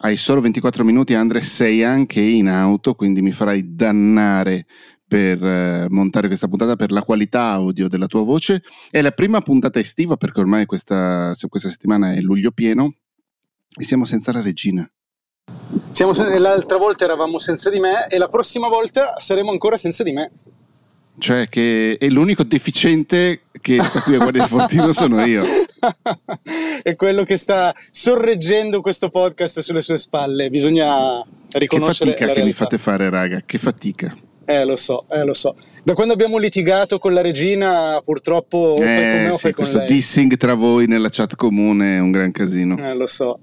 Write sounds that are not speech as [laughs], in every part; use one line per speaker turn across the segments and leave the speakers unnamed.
hai solo 24 minuti, Andre, sei anche in auto, quindi mi farai dannare per eh, montare questa puntata per la qualità audio della tua voce. È la prima puntata estiva perché ormai questa, questa settimana è luglio pieno e siamo senza la regina.
Siamo, l'altra volta eravamo senza di me e la prossima volta saremo ancora senza di me.
Cioè che è l'unico deficiente che sta qui a guardare il fortino sono io. [laughs]
è quello che sta sorreggendo questo podcast sulle sue spalle. Bisogna riconoscere.
Che fatica che mi fate fare, raga. Che fatica.
Eh, lo so, eh, lo so. Da quando abbiamo litigato con la regina, purtroppo.
Eh, fai con me o fai questo con lei. dissing tra voi nella chat comune è un gran casino.
Eh, lo so.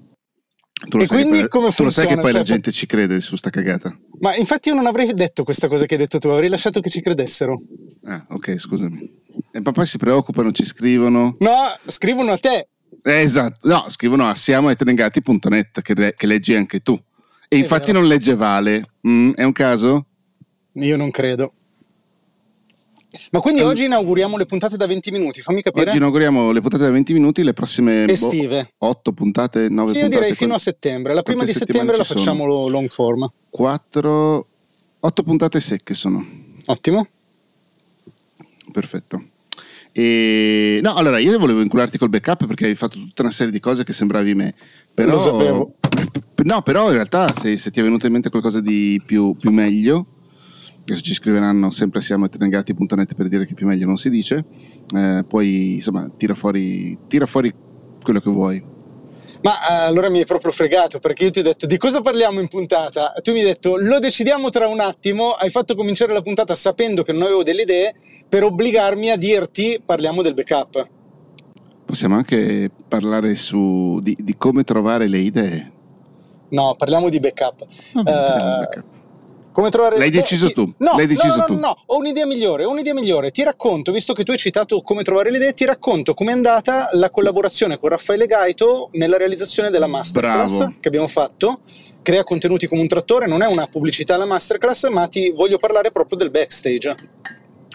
Tu lo, e quindi poi, come tu lo sai che poi cioè, la gente ci crede su sta cagata.
Ma infatti io non avrei detto questa cosa che hai detto tu, avrei lasciato che ci credessero.
Ah, ok, scusami. E poi si preoccupano, ci scrivono.
No, scrivono a te.
Eh, esatto, no, scrivono a siamoetrengati.net che, che leggi anche tu. E è infatti vero. non legge Vale. Mm, è un caso?
Io non credo. Ma quindi oggi inauguriamo le puntate da 20 minuti, fammi capire.
Oggi inauguriamo le puntate da 20 minuti, le prossime
boh, estive.
Boh, 8 puntate, 9 sì, puntate.
Sì, io direi fino a settembre. La prima di settembre la facciamo sono? long form.
4 8 puntate secche sono.
Ottimo.
Perfetto. E... No, allora io volevo incularti col backup perché hai fatto tutta una serie di cose che sembravi me. Però...
Lo sapevo.
No, però in realtà se, se ti è venuto in mente qualcosa di più, più meglio adesso ci scriveranno sempre siamo eternegati.net per dire che più meglio non si dice, eh, poi insomma tira fuori, tira fuori quello che vuoi.
Ma uh, allora mi hai proprio fregato perché io ti ho detto di cosa parliamo in puntata? Tu mi hai detto lo decidiamo tra un attimo, hai fatto cominciare la puntata sapendo che non avevo delle idee per obbligarmi a dirti parliamo del backup.
Possiamo anche parlare su, di, di come trovare le idee.
No, parliamo di backup.
Vabbè, uh, backup.
Come trovare
L'hai deciso
ti...
tu.
No,
L'hai deciso
no, no,
tu.
no, no, ho un'idea migliore, ho un'idea migliore. Ti racconto, visto che tu hai citato come trovare le idee, ti racconto com'è andata la collaborazione con Raffaele Gaito nella realizzazione della masterclass
Bravo.
che abbiamo fatto. Crea contenuti come un trattore, non è una pubblicità la masterclass, ma ti voglio parlare proprio del backstage.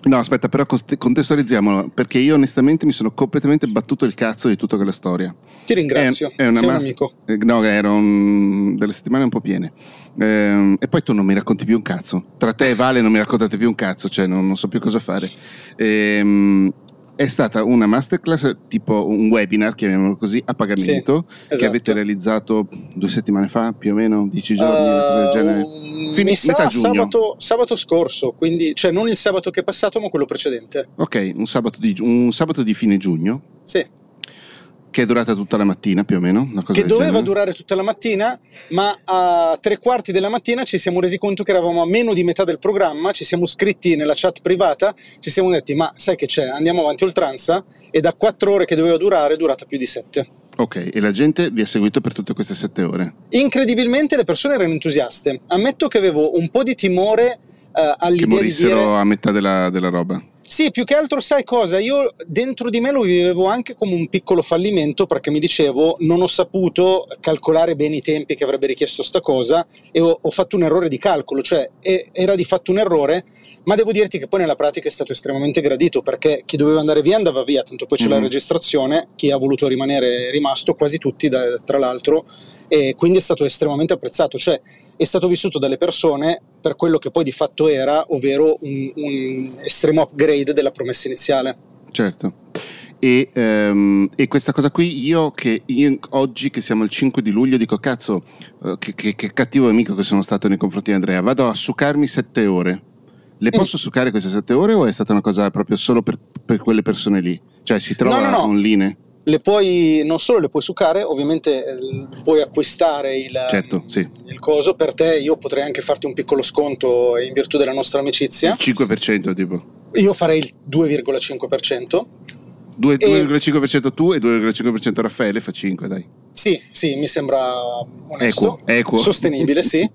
No, aspetta, però contestualizziamolo, perché io onestamente mi sono completamente battuto il cazzo di tutta quella storia.
Ti ringrazio, è, è Sei mas- un amico.
Eh, no, erano delle settimane un po' piene. Eh, e poi tu non mi racconti più un cazzo. Tra te e Vale non mi raccontate più un cazzo, cioè non, non so più cosa fare. Eh, è stata una masterclass tipo un webinar, chiamiamolo così, a pagamento, sì, esatto. che avete realizzato due settimane fa, più o meno, dieci giorni, uh, cosa del genere.
Fini, mi sa sabato, sabato, scorso, quindi, cioè non il sabato che è passato, ma quello precedente.
Ok, un sabato di, un sabato di fine giugno.
Sì
che è durata tutta la mattina più o meno.
che doveva genere. durare tutta la mattina, ma a tre quarti della mattina ci siamo resi conto che eravamo a meno di metà del programma, ci siamo scritti nella chat privata, ci siamo detti ma sai che c'è, andiamo avanti oltranza e da quattro ore che doveva durare è durata più di sette.
Ok, e la gente vi ha seguito per tutte queste sette ore?
Incredibilmente le persone erano entusiaste. Ammetto che avevo un po' di timore uh, all'idea
che morissero
di dire...
a metà della, della roba.
Sì, più che altro sai cosa? Io dentro di me lo vivevo anche come un piccolo fallimento perché mi dicevo non ho saputo calcolare bene i tempi che avrebbe richiesto sta cosa e ho, ho fatto un errore di calcolo, cioè era di fatto un errore, ma devo dirti che poi nella pratica è stato estremamente gradito perché chi doveva andare via andava via, tanto poi c'è mm. la registrazione, chi ha voluto rimanere è rimasto, quasi tutti da, tra l'altro, e quindi è stato estremamente apprezzato, cioè è stato vissuto dalle persone per quello che poi di fatto era, ovvero un, un estremo upgrade della promessa iniziale.
Certo. E, um, e, questa cosa qui, io che io, oggi che siamo il 5 di luglio dico cazzo, uh, che, che, che, cattivo amico che sono stato nei confronti di Andrea, vado a succarmi sette ore. Le mm. posso succare queste sette ore o è stata una cosa proprio solo per, per quelle persone lì? Cioè si trova no, no, no. online?
Le puoi, non solo le puoi succare, ovviamente eh, puoi acquistare il,
certo, sì.
il, coso per te. Io potrei anche farti un piccolo sconto in virtù della nostra amicizia.
Il 5% tipo.
Io farei il 2,5%.
2,5% tu e 2,5% Raffaele fa 5, dai.
Sì, sì, mi sembra onesto,
equo, equo.
sostenibile, sì.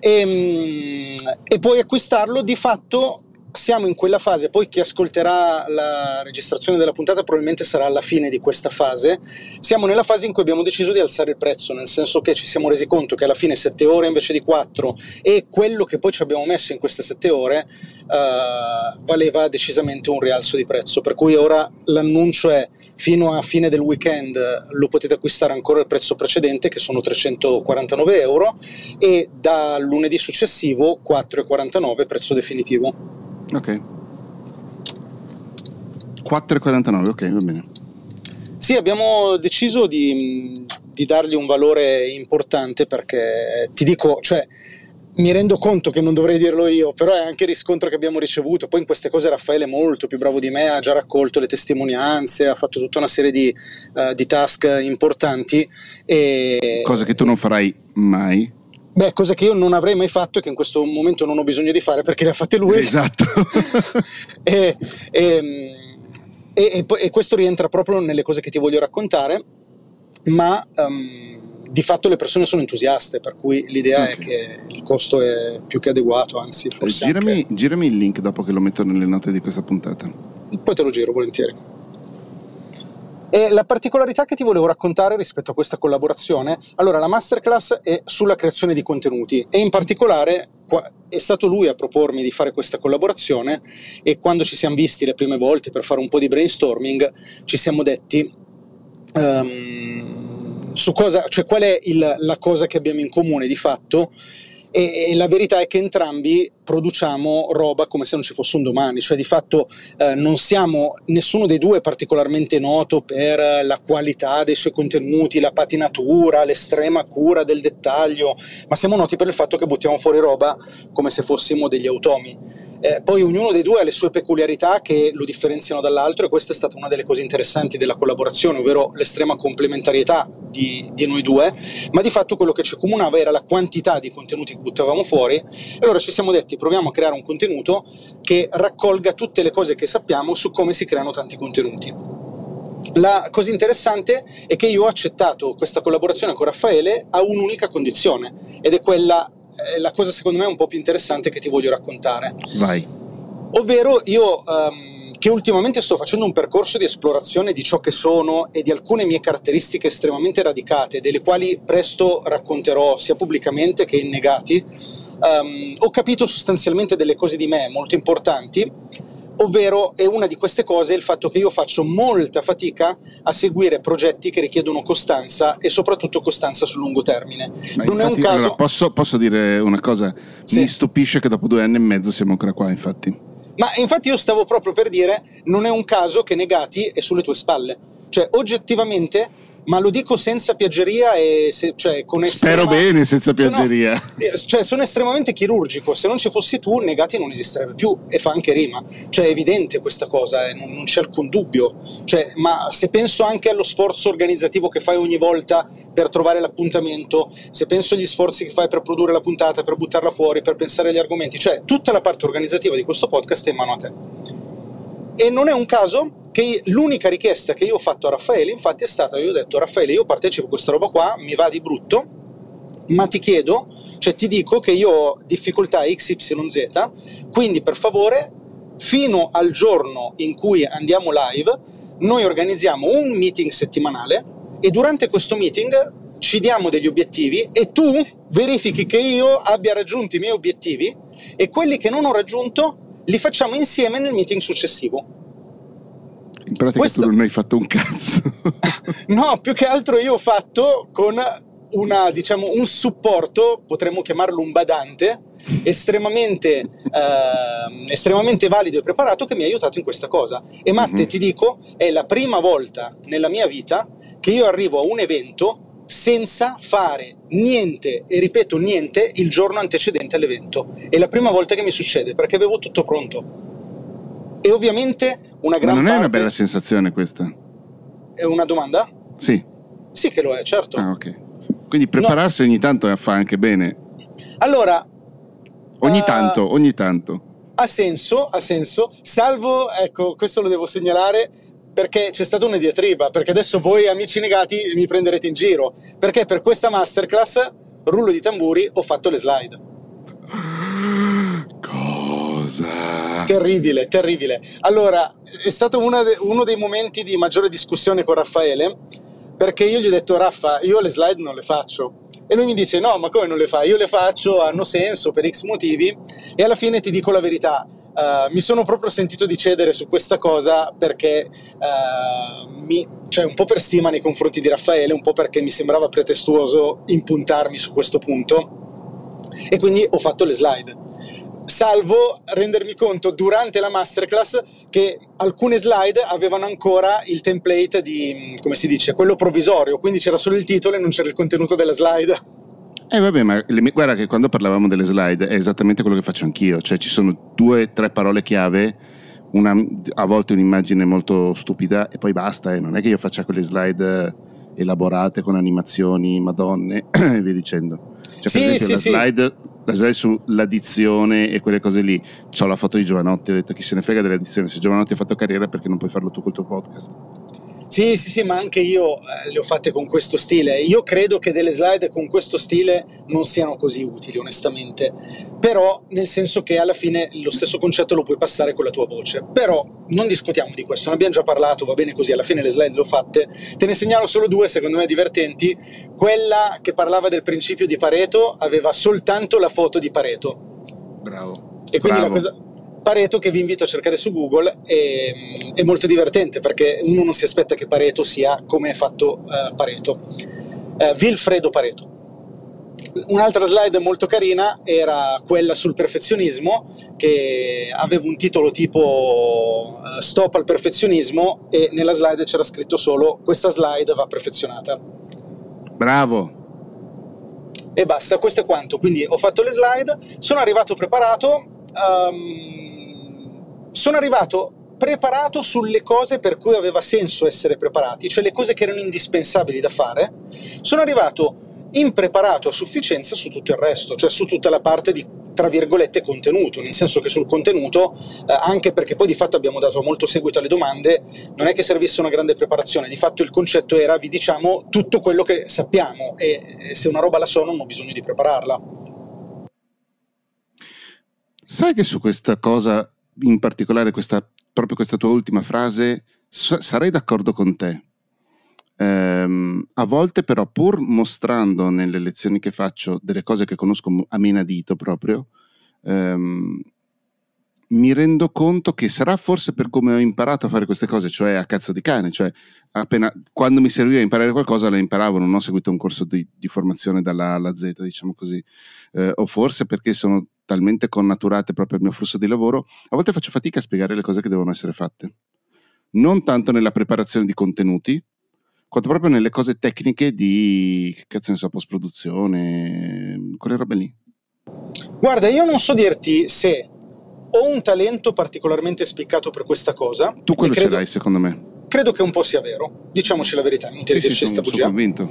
E, [laughs] ehm, e puoi acquistarlo di fatto siamo in quella fase, poi chi ascolterà la registrazione della puntata probabilmente sarà alla fine di questa fase, siamo nella fase in cui abbiamo deciso di alzare il prezzo, nel senso che ci siamo resi conto che alla fine 7 ore invece di 4 e quello che poi ci abbiamo messo in queste 7 ore uh, valeva decisamente un rialzo di prezzo, per cui ora l'annuncio è fino a fine del weekend lo potete acquistare ancora al prezzo precedente che sono 349 euro e da lunedì successivo 4,49 prezzo definitivo.
Ok. 4,49, ok, va bene.
Sì, abbiamo deciso di, di dargli un valore importante perché ti dico, cioè mi rendo conto che non dovrei dirlo io, però è anche il riscontro che abbiamo ricevuto. Poi in queste cose Raffaele è molto più bravo di me, ha già raccolto le testimonianze, ha fatto tutta una serie di, uh, di task importanti. E...
Cosa che tu non farai mai.
Beh, cosa che io non avrei mai fatto e che in questo momento non ho bisogno di fare perché le ha fatte lui.
Esatto. [laughs]
e, e, e, e, questo rientra proprio nelle cose che ti voglio raccontare, ma... Um, di fatto le persone sono entusiaste, per cui l'idea okay. è che il costo è più che adeguato, anzi forse
girami,
anche...
girami il link dopo che lo metto nelle note di questa puntata.
Poi te lo giro volentieri. E la particolarità che ti volevo raccontare rispetto a questa collaborazione, allora la masterclass è sulla creazione di contenuti e in particolare è stato lui a propormi di fare questa collaborazione e quando ci siamo visti le prime volte per fare un po' di brainstorming ci siamo detti um, su cosa, cioè qual è il, la cosa che abbiamo in comune di fatto e, e, la verità è che entrambi produciamo roba come se non ci fosse un domani, cioè di fatto eh, non siamo nessuno dei due particolarmente noto per la qualità dei suoi contenuti, la patinatura, l'estrema cura del dettaglio, ma siamo noti per il fatto che buttiamo fuori roba come se fossimo degli automi. Eh, poi ognuno dei due ha le sue peculiarità che lo differenziano dall'altro e questa è stata una delle cose interessanti della collaborazione, ovvero l'estrema complementarietà di, di, noi due, ma di fatto quello che ci accomunava era la quantità di contenuti che buttavamo fuori e allora ci siamo detti proviamo a creare un contenuto che raccolga tutte le cose che sappiamo su come si creano tanti contenuti. La cosa interessante è che io ho accettato questa collaborazione con Raffaele a un'unica condizione ed è quella è la cosa secondo me un po' più interessante che ti voglio raccontare.
Vai.
Ovvero io um, che ultimamente sto facendo un percorso di esplorazione di ciò che sono e di alcune mie caratteristiche estremamente radicate, delle quali presto racconterò sia pubblicamente che in negati, um, ho capito sostanzialmente delle cose di me molto importanti ovvero è una di queste cose il fatto che io faccio molta fatica a seguire progetti che richiedono costanza e soprattutto costanza sul lungo termine.
Ma non infatti, è un caso... Allora, posso, posso, dire una cosa? Sì. Mi stupisce che dopo due anni e mezzo siamo ancora qua, infatti.
Ma infatti io stavo proprio per dire, non è un caso che Negati è sulle tue spalle. Cioè, oggettivamente ma lo dico senza piaggeria e se, cioè, con
estrema... Spero bene senza piaggeria.
Sono, eh, cioè, sono estremamente chirurgico. Se non ci fossi tu, Negati non esisterebbe più e fa anche rima. Cioè, è evidente questa cosa, eh, non, non, c'è alcun dubbio. Cioè, ma se penso anche allo sforzo organizzativo che fai ogni volta per trovare l'appuntamento, se penso agli sforzi che fai per produrre la puntata, per buttarla fuori, per pensare agli argomenti, cioè, tutta la parte organizzativa di questo podcast è in mano a te. E non è un caso che l'unica richiesta che io ho fatto a Raffaele, infatti, è stata: io ho detto, Raffaele, io partecipo a questa roba qua, mi va di brutto, ma ti chiedo, cioè ti dico che io ho difficoltà XYZ, quindi per favore, fino al giorno in cui andiamo live, noi organizziamo un meeting settimanale e durante questo meeting ci diamo degli obiettivi e tu verifichi che io abbia raggiunto i miei obiettivi e quelli che non ho raggiunto li facciamo insieme nel meeting successivo.
In pratica Questo... tu non hai fatto un cazzo. [laughs]
no, più che altro io ho fatto con una, diciamo, un supporto, potremmo chiamarlo un badante, estremamente, eh, estremamente valido e preparato che mi ha aiutato in questa cosa. E Matte, mm-hmm. ti dico, è la prima volta nella mia vita che io arrivo a un evento senza fare niente, e ripeto niente, il giorno antecedente all'evento. È la prima volta che mi succede perché avevo tutto pronto. E ovviamente una gran
Ma non
parte...
è una bella sensazione questa?
È una domanda?
Sì.
Sì che lo è, certo.
Ah, ok. Quindi prepararsi no. ogni tanto fa anche bene.
Allora...
Ogni uh, tanto, ogni tanto.
Ha senso, ha senso. Salvo, ecco, questo lo devo segnalare, perché c'è stata una diatriba, perché adesso voi amici negati mi prenderete in giro, perché per questa masterclass, rullo di tamburi, ho fatto le slide.
Cosa?
Terribile, terribile. Allora, è stato de- uno dei momenti di maggiore discussione con Raffaele, perché io gli ho detto, Raffa, io le slide non le faccio. E lui mi dice, no, ma come non le fai? Io le faccio, hanno senso per X motivi, e alla fine ti dico la verità, uh, mi sono proprio sentito di cedere su questa cosa perché uh, mi, cioè un po' per stima nei confronti di Raffaele, un po' perché mi sembrava pretestuoso impuntarmi su questo punto e quindi ho fatto le slide salvo rendermi conto durante la masterclass che alcune slide avevano ancora il template di, come si dice, quello provvisorio, quindi c'era solo il titolo e non c'era il contenuto della slide.
Eh vabbè, ma le, guarda che quando parlavamo delle slide è esattamente quello che faccio anch'io, cioè ci sono due o tre parole chiave, una, a volte un'immagine molto stupida e poi basta, eh. non è che io faccia quelle slide elaborate con animazioni, madonne [clears throat] e via dicendo. Cioè,
sì,
per esempio,
sì,
la
sì.
slide la slide sull'addizione e quelle cose lì. C'ho la foto di Giovanotti, ho detto chi se ne frega dell'addizione, se Giovanotti ha fatto carriera perché non puoi farlo tu col tuo podcast.
Sì, sì, sì, ma anche io eh, le ho fatte con questo stile. Io credo che delle slide con questo stile non siano così utili, onestamente. Però, nel senso che alla fine lo stesso concetto lo puoi passare con la tua voce. Però non discutiamo di questo, ne abbiamo già parlato, va bene così. Alla fine le slide le ho fatte. Te ne segnalo solo due, secondo me divertenti. Quella che parlava del principio di Pareto aveva soltanto la foto di Pareto.
Bravo.
E quindi
Bravo.
la cosa. Pareto che vi invito a cercare su Google è, è molto divertente perché uno non si aspetta che Pareto sia come è fatto eh, Pareto. Eh, Vilfredo Pareto. Un'altra slide molto carina era quella sul perfezionismo che aveva un titolo tipo eh, Stop al perfezionismo e nella slide c'era scritto solo questa slide va perfezionata.
Bravo.
E basta, questo è quanto. Quindi ho fatto le slide, sono arrivato preparato. ehm, sono arrivato preparato sulle cose per cui aveva senso essere preparati, cioè le cose che erano indispensabili da fare. Sono arrivato impreparato a sufficienza su tutto il resto, cioè su tutta la parte di tra virgolette contenuto, nel senso che sul contenuto, eh, anche perché poi di fatto abbiamo dato molto seguito alle domande, non è che servisse una grande preparazione, di fatto il concetto era vi diciamo tutto quello che sappiamo e e se una roba la so non ho bisogno di prepararla.
Sai che su questa cosa, in particolare questa, proprio questa tua ultima frase, sarei d'accordo con te. Ehm, a volte però pur mostrando nelle lezioni che faccio delle cose che conosco a menadito proprio, ehm, mi rendo conto che sarà forse per come ho imparato a fare queste cose, cioè a cazzo di cane, cioè appena quando mi serviva imparare qualcosa la imparavo, non ho seguito un corso di, di formazione dalla A alla Z, diciamo così, Eh, o forse perché sono talmente connaturate proprio al mio flusso di lavoro, a volte faccio fatica a spiegare le cose che devono essere fatte. Non tanto nella preparazione di contenuti, quanto proprio nelle cose tecniche di, che cazzo ne so, post-produzione, quelle robe lì.
Guarda, io non so dirti se ho un talento particolarmente spiccato per questa cosa.
Tu quello
credo,
ce l'hai, secondo me.
Credo che un po' sia vero, diciamoci la verità, non ti
Sì, sì,
dirci
sono
bugia.
convinto.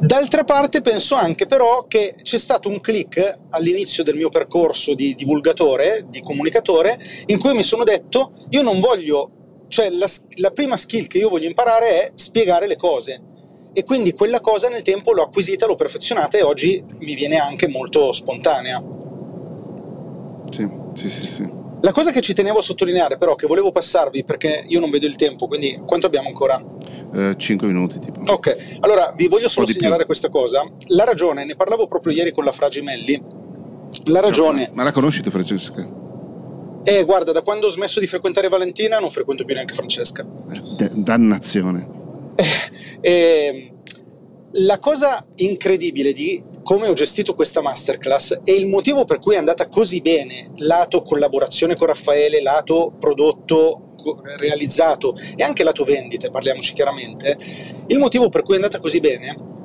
D'altra parte penso anche però che c'è stato un click all'inizio del mio percorso di divulgatore, di comunicatore, in cui mi sono detto io non voglio, cioè la, la prima skill che io voglio imparare è spiegare le cose. E quindi quella cosa nel tempo l'ho acquisita, l'ho perfezionata e oggi mi viene anche molto spontanea.
Sì, sì, sì, sì.
La cosa che ci tenevo a sottolineare però, che volevo passarvi perché io non vedo il tempo, quindi quanto abbiamo ancora?
Eh, 5 minuti tipo.
Ok, allora vi voglio solo
più.
segnalare questa cosa. La ragione, ne parlavo proprio ieri con la Fragi Melli. La ragione
Ma la conosci tu, Francesca?
è, guarda, da quando ho smesso di frequentare Valentina non frequento più neanche Francesca.
Eh, d- dannazione.
E la cosa incredibile di come ho gestito questa masterclass e il motivo per cui è andata così bene, lato collaborazione con Raffaele, lato prodotto realizzato e anche lato vendite, parliamoci chiaramente, il motivo per cui è andata così bene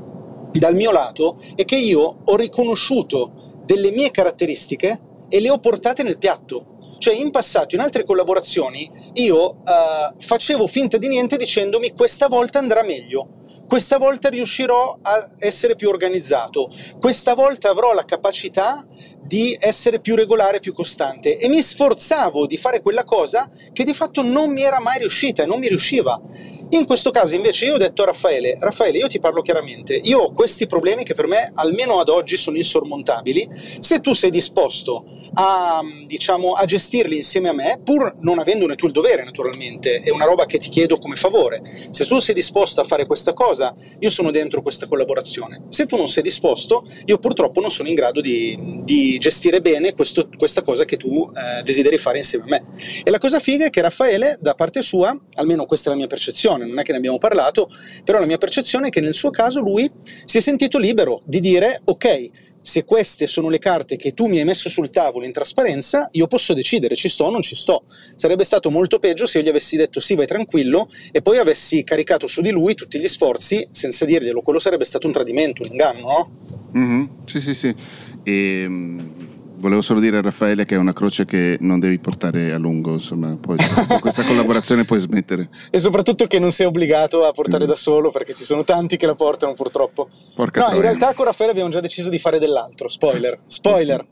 dal mio lato è che io ho riconosciuto delle mie caratteristiche e le ho portate nel piatto. Cioè in passato, in altre collaborazioni, io eh, facevo finta di niente dicendomi questa volta andrà meglio, questa volta riuscirò a essere più organizzato, questa volta avrò la capacità di essere più regolare, più costante. E mi sforzavo di fare quella cosa che di fatto non mi era mai riuscita e non mi riusciva. In questo caso invece io ho detto a Raffaele, Raffaele io ti parlo chiaramente, io ho questi problemi che per me almeno ad oggi sono insormontabili, se tu sei disposto a, diciamo, a gestirli insieme a me, pur non avendone tu il dovere, naturalmente, è una roba che ti chiedo come favore. Se tu sei disposto a fare questa cosa, io sono dentro questa collaborazione. Se tu non sei disposto, io purtroppo non sono in grado di, di gestire bene questo, questa cosa che tu eh, desideri fare insieme a me. E la cosa figa è che Raffaele, da parte sua, almeno questa è la mia percezione, non è che ne abbiamo parlato, però la mia percezione è che nel suo caso lui si è sentito libero di dire ok, se queste sono le carte che tu mi hai messo sul tavolo in trasparenza, io posso decidere ci sto o non ci sto. Sarebbe stato molto peggio se io gli avessi detto sì, vai tranquillo, e poi avessi caricato su di lui tutti gli sforzi senza dirglielo. Quello sarebbe stato un tradimento, un inganno, no?
Mm-hmm. Sì, sì, sì. E, ehm, volevo solo dire a Raffaele che è una croce che non devi portare a lungo, insomma, poi con questa collaborazione puoi smettere.
E soprattutto che non sei obbligato a portare mm. da solo, perché ci sono tanti che la portano purtroppo.
Porca
no,
troia.
in realtà con Raffaele abbiamo già deciso di fare dell'altro, spoiler, spoiler.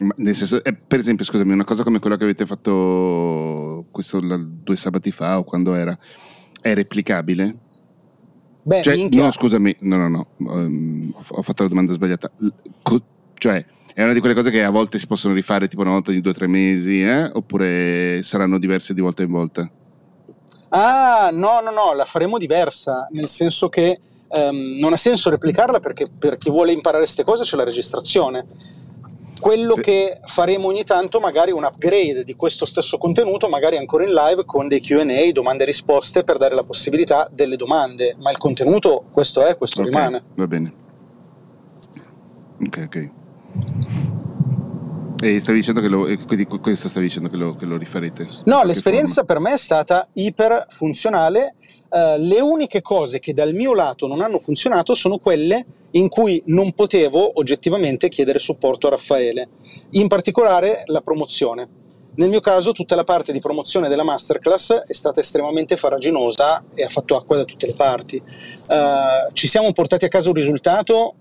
Ma nel senso, eh, per esempio, scusami, una cosa come quella che avete fatto questo, la, due sabati fa o quando era, è replicabile?
Beh,
cioè,
minchia.
no, scusami, no, no, no, um, ho, ho fatto la domanda sbagliata. Co- cioè, è una di quelle cose che a volte si possono rifare tipo una volta ogni due o tre mesi, eh? oppure saranno diverse di volta in volta?
Ah, no, no, no, la faremo diversa, nel senso che um, non ha senso replicarla perché per chi vuole imparare queste cose c'è la registrazione. Quello
Beh.
che faremo ogni tanto, magari un upgrade di questo stesso contenuto, magari ancora in live con dei QA, domande e risposte per dare la possibilità delle domande, ma il contenuto questo è, questo
Ok,
rimane.
Va bene. Ok, ok. E stavi dicendo che lo, quindi questo stavi dicendo che lo, che lo rifarete?
No, l'esperienza per me è stata iper funzionale. Eh, le uniche cose che dal mio lato non hanno funzionato sono quelle in cui non potevo oggettivamente chiedere supporto a Raffaele, in particolare la promozione. Nel mio caso tutta la parte di promozione della masterclass è stata estremamente faraginosa e ha fatto acqua da tutte le parti. Eh, ci siamo portati a casa un risultato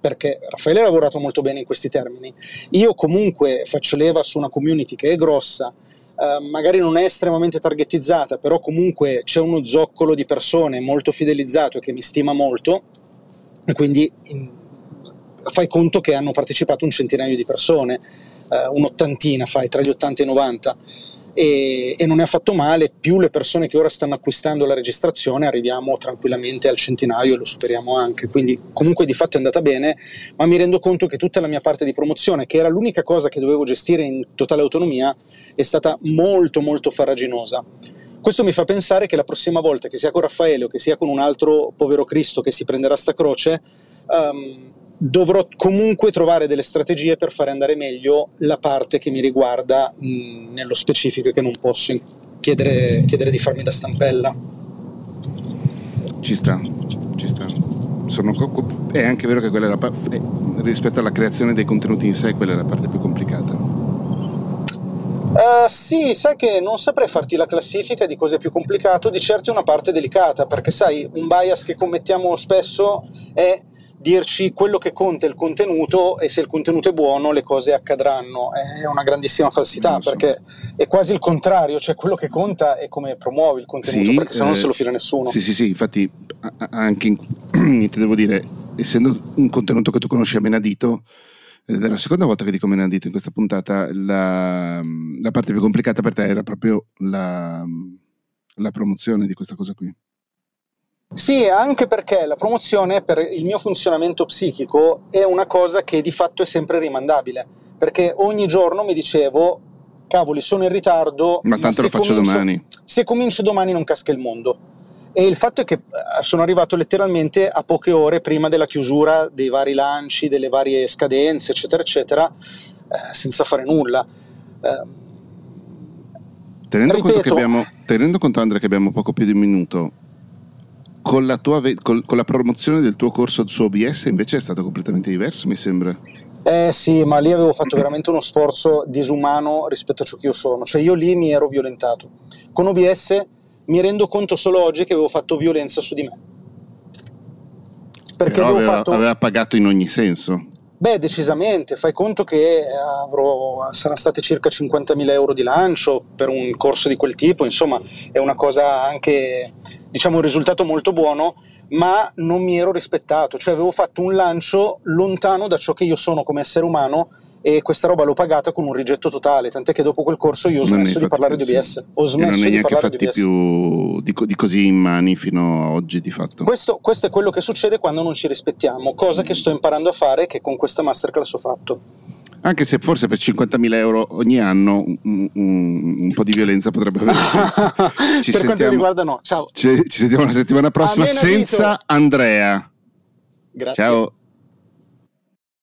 perché Raffaele ha lavorato molto bene in questi termini. Io comunque faccio leva su una community che è grossa, eh, magari non è estremamente targetizzata, però comunque c'è uno zoccolo di persone molto fidelizzato e che mi stima molto, quindi in- fai conto che hanno partecipato un centinaio di persone, eh, un'ottantina fai tra gli 80 e i 90. E, e non è affatto male, più le persone che ora stanno acquistando la registrazione arriviamo tranquillamente al centinaio e lo superiamo anche, quindi comunque di fatto è andata bene, ma mi rendo conto che tutta la mia parte di promozione, che era l'unica cosa che dovevo gestire in totale autonomia, è stata molto molto farraginosa. Questo mi fa pensare che la prossima volta, che sia con Raffaele o che sia con un altro povero Cristo che si prenderà sta croce, ehm, dovrò comunque trovare delle strategie per fare andare meglio la parte che mi riguarda mh, nello specifico che non posso chiedere, chiedere di farmi da stampella.
Ci sta, ci sta. Sono è anche vero che quella è la pa- eh, rispetto alla creazione dei contenuti in sé, quella è la parte più complicata.
Eh, sì, sai che non saprei farti la classifica di cosa è più complicato, di certo è una parte delicata, perché sai, un bias che commettiamo spesso è dirci quello che conta è il contenuto e se il contenuto è buono le cose accadranno. È una grandissima falsità,
Non so.
perché è quasi il contrario, cioè quello che conta è come promuovi il contenuto, perché se no non
eh,
se lo fila nessuno.
Sì, sì, sì, infatti anche in, [clears throat] ti devo dire, essendo un contenuto che tu conosci a menadito, ed è la seconda volta che dico menadito in questa puntata, la, la parte più complicata per te era proprio la, la promozione di questa cosa qui.
Sì, anche perché la promozione per il mio funzionamento psichico è una cosa che di fatto è sempre rimandabile, perché ogni giorno mi dicevo, cavoli, sono in ritardo,
Ma tanto lo faccio
comincio-
domani.
Se comincio domani non casca il mondo. E il fatto è che eh, sono arrivato letteralmente a poche ore prima della chiusura dei vari lanci, delle varie scadenze, eccetera, eccetera, eh, senza fare nulla. Eh,
Tenendo conto, che
Ripeto.
abbiamo, tenendo conto, Andrea, che abbiamo poco più di un minuto, con la, tua col- con la promozione del tuo corso su OBS invece è stato completamente diverso, mi sembra.
Eh sì, ma lì avevo fatto veramente uno sforzo disumano rispetto a ciò che io sono, cioè io lì mi ero violentato. Con OBS mi rendo conto solo oggi che avevo fatto violenza su di me. Perché avevo
aveva,
fatto...
aveva pagato in ogni senso.
Beh, decisamente, fai conto che avrò, saranno state circa 50.000 euro di lancio per un corso di quel tipo, insomma è una cosa anche, diciamo, un risultato molto buono, ma non mi ero rispettato, cioè avevo fatto un lancio lontano da ciò che io sono come essere umano e questa roba l'ho pagata con un rigetto totale, tant'è che dopo quel corso io ho smesso di parlare di OBS. Ho smesso di parlare di OBS.
più di, co- di così in mani fino a oggi di fatto.
Questo, questo è quello che succede quando non ci rispettiamo, cosa che sto imparando a fare che con questa masterclass ho fatto.
Anche se forse per 50.000 euro ogni anno un, un- un po' di violenza potrebbe avere senso. [laughs] Ci
per quanto mi riguarda no, ciao.
Ci, ci sentiamo la settimana prossima senza. Andrea.
Grazie.
Ciao.